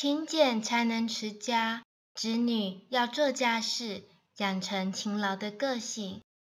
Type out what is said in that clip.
勤俭才能持家子女要做家事养成勤劳的个性。